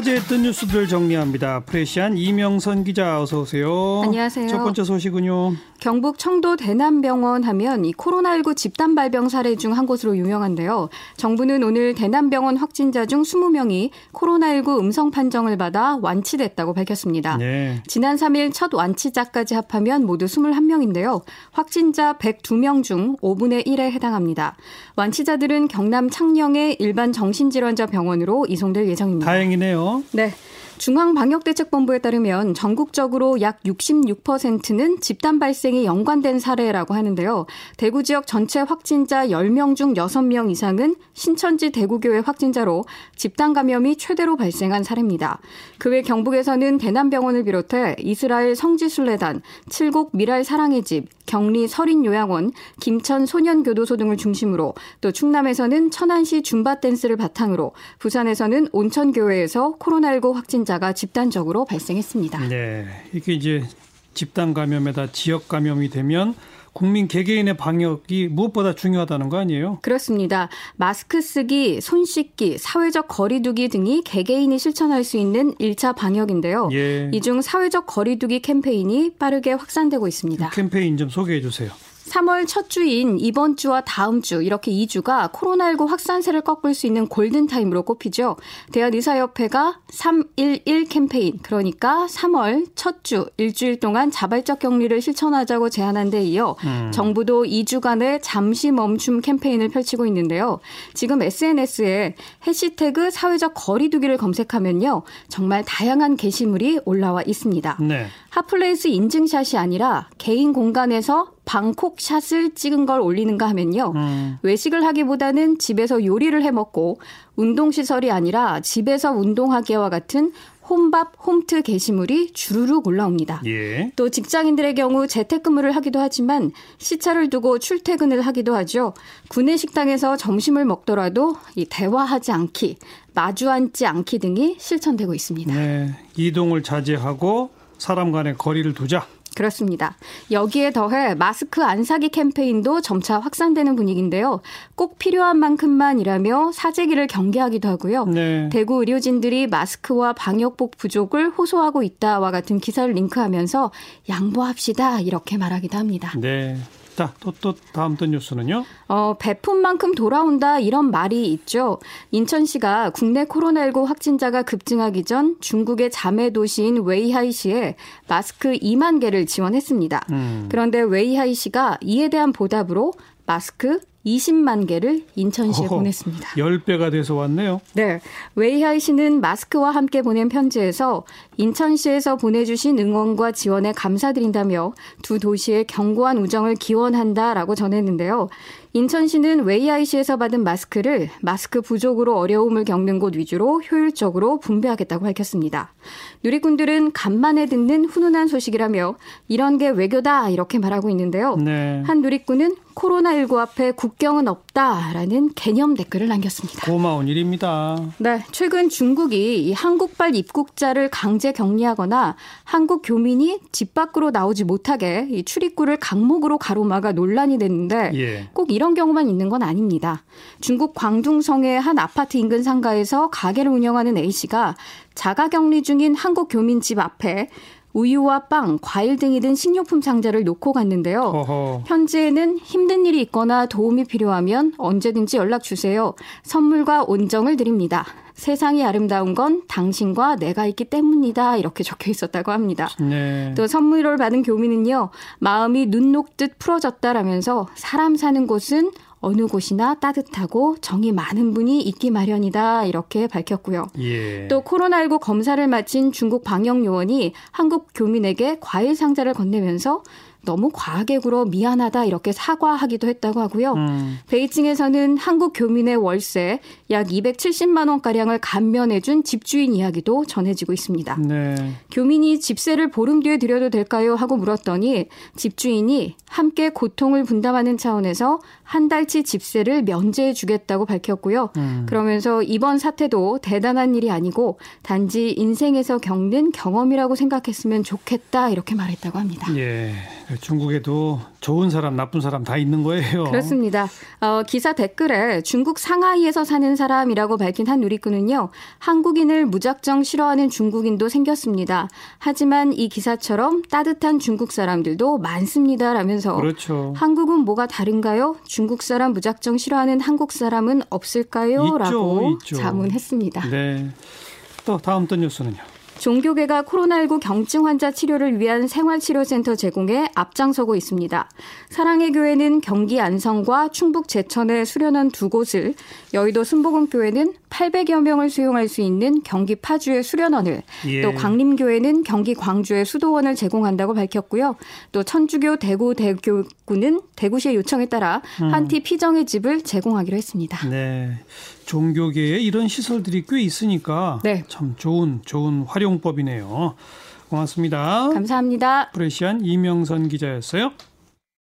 화제했던 뉴스들 정리합니다. 프레시안 이명선 기자 어서 오세요. 안녕하세요. 첫 번째 소식은요. 경북 청도 대남병원 하면 이 코로나19 집단 발병 사례 중 한 곳으로 유명한데요. 정부는 오늘 대남병원 확진자 중 20명이 코로나19 음성 판정을 받아 완치됐다고 밝혔습니다. 네. 지난 3일 첫 완치자까지 합하면 모두 21명인데요. 확진자 102명 중 5분의 1에 해당합니다. 완치자들은 경남 창녕의 일반 정신질환자 병원으로 이송될 예정입니다. 다행이네요. 네. 중앙방역대책본부에 따르면 전국적으로 약 66%는 집단 발생이 연관된 사례라고 하는데요. 대구 지역 전체 확진자 10명 중 6명 이상은 신천지 대구교회 확진자로 집단 감염이 최대로 발생한 사례입니다. 그 외 경북에서는 대남병원을 비롯해 이스라엘 성지순례단, 칠곡 미랄 사랑의 집, 경리 설인요양원, 김천 소년교도소 등을 중심으로 또 충남에서는 천안시 줌바 댄스를 바탕으로 부산에서는 온천교회에서 코로나19 확진 확진자가 집단적으로 발생했습니다. 네. 이게 이제 집단 감염에다 지역 감염이 되면 국민 개개인의 방역이 무엇보다 중요하다는 거 아니에요? 그렇습니다. 마스크 쓰기, 손 씻기, 사회적 거리두기 등이 개개인이 실천할 수 있는 1차 방역인데요. 예. 이중 사회적 거리두기 캠페인이 빠르게 확산되고 있습니다. 캠페인 좀 소개해 주세요. 3월 첫 주인 이번 주와 다음 주 이렇게 2주가 코로나19 확산세를 꺾을 수 있는 골든타임으로 꼽히죠. 대한의사협회가 311 캠페인 그러니까 3월 첫 주 일주일 동안 자발적 격리를 실천하자고 제안한 데 이어 음. 정부도 2주간의 잠시 멈춤 캠페인을 펼치고 있는데요. 지금 SNS에 hashtag 사회적 거리두기를 검색하면요. 정말 다양한 게시물이 올라와 있습니다. 네. hot place 인증샷이 아니라 개인 공간에서 방콕 샷을 찍은 걸 올리는가 하면요. 음. 외식을 하기보다는 집에서 요리를 해 먹고 운동 시설이 아니라 집에서 운동하기와 같은 홈밥, 홈트 게시물이 주르륵 올라옵니다. 예. 또 직장인들의 경우 재택근무를 하기도 하지만 시차를 두고 출퇴근을 하기도 하죠. 구내 식당에서 점심을 먹더라도 이 대화하지 않기, 마주 앉지 않기 등이 실천되고 있습니다. 네. 이동을 자제하고 사람 간의 거리를 두자. 그렇습니다. 여기에 더해 마스크 안 사기 캠페인도 점차 확산되는 분위기인데요. 꼭 필요한 만큼만 일하며 사재기를 경계하기도 하고요. 네. 대구 의료진들이 마스크와 방역복 부족을 호소하고 있다와 같은 기사를 링크하면서 양보합시다 이렇게 말하기도 합니다. 네. 자, 또, 또 다음 또 뉴스는요? 어, 베푼 만큼 돌아온다 이런 말이 있죠. 인천시가 국내 코로나19 확진자가 급증하기 전 중국의 자매 도시인 웨이하이시에 마스크 2만 개를 지원했습니다. 음. 그런데 웨이하이시가 이에 대한 보답으로 마스크 20만 개를 인천시에 어허, 보냈습니다. 10배가 돼서 왔네요. 네. 웨이하이시는 마스크와 함께 보낸 편지에서 인천시에서 보내주신 응원과 지원에 감사드린다며 두 도시의 견고한 우정을 기원한다라고 전했는데요. 인천시는 웨이하이시에서 받은 마스크를 마스크 부족으로 어려움을 겪는 곳 위주로 효율적으로 분배하겠다고 밝혔습니다. 누리꾼들은 간만에 듣는 훈훈한 소식이라며 이런 게 외교다 이렇게 말하고 있는데요. 네. 한 누리꾼은 코로나19 앞에 국경은 없다라는 개념 댓글을 남겼습니다. 고마운 일입니다. 네, 최근 중국이 한국발 입국자를 강제 격리하거나 한국 교민이 집 밖으로 나오지 못하게 이 출입구를 강목으로 가로막아 논란이 됐는데 예. 꼭 이런 경우만 있는 건 아닙니다. 중국 광둥성의 한 아파트 인근 상가에서 가게를 운영하는 A 씨가 자가 격리 중인 한국 교민 집 앞에 우유와 빵, 과일 등이 든 식료품 상자를 놓고 갔는데요. 어허. 편지에는 힘든 일이 있거나 도움이 필요하면 언제든지 연락 주세요. 선물과 온정을 드립니다. 세상이 아름다운 건 당신과 내가 있기 때문이다. 이렇게 적혀 있었다고 합니다. 네. 또 선물을 받은 교민은요, 마음이 눈 녹듯 풀어졌다라면서 사람 사는 곳은 어느 곳이나 따뜻하고 정이 많은 분이 있기 마련이다 이렇게 밝혔고요. 예. 또 코로나19 검사를 마친 중국 방역 요원이 한국 교민에게 과일 상자를 건네면서 너무 과하게 굴어 미안하다 이렇게 사과하기도 했다고 하고요. 음. 베이징에서는 한국 교민의 월세 약 270만 원가량을 감면해준 집주인 이야기도 전해지고 있습니다. 네. 교민이 집세를 보름 뒤에 드려도 될까요? 하고 물었더니 집주인이 함께 고통을 분담하는 차원에서 한 달치 집세를 면제해 주겠다고 밝혔고요. 음. 그러면서 이번 사태도 대단한 일이 아니고 단지 인생에서 겪는 경험이라고 생각했으면 좋겠다 이렇게 말했다고 합니다. 예. 중국에도 좋은 사람, 나쁜 사람 다 있는 거예요. 그렇습니다. 어, 기사 댓글에 중국 상하이에서 사는 사람이라고 밝힌 한 누리꾼은요, 한국인을 무작정 싫어하는 중국인도 생겼습니다. 하지만 이 기사처럼 따뜻한 중국 사람들도 많습니다라면서 그렇죠. 한국은 뭐가 다른가요? 중국 사람 무작정 싫어하는 한국 사람은 없을까요? 있죠, 라고 있죠. 자문했습니다. 네. 또 다음 또 뉴스는요. 종교계가 코로나19 경증 환자 치료를 위한 생활치료센터 제공에 앞장서고 있습니다. 사랑의 교회는 경기 안성과 충북 제천에 수련원 두 곳을, 여의도 순복음교회는 800여 명을 수용할 수 있는 경기 파주의 수련원을, 예. 또 광림교회는 경기 광주의 수도원을 제공한다고 밝혔고요. 또 천주교 대구 대교구는 대구시의 요청에 따라 음. 한티 피정의 집을 제공하기로 했습니다. 네. 종교계에 이런 시설들이 꽤 있으니까 네. 참 좋은 좋은 활 용법이네요. 고맙습니다. 감사합니다. 프레시안 이명선 기자였어요.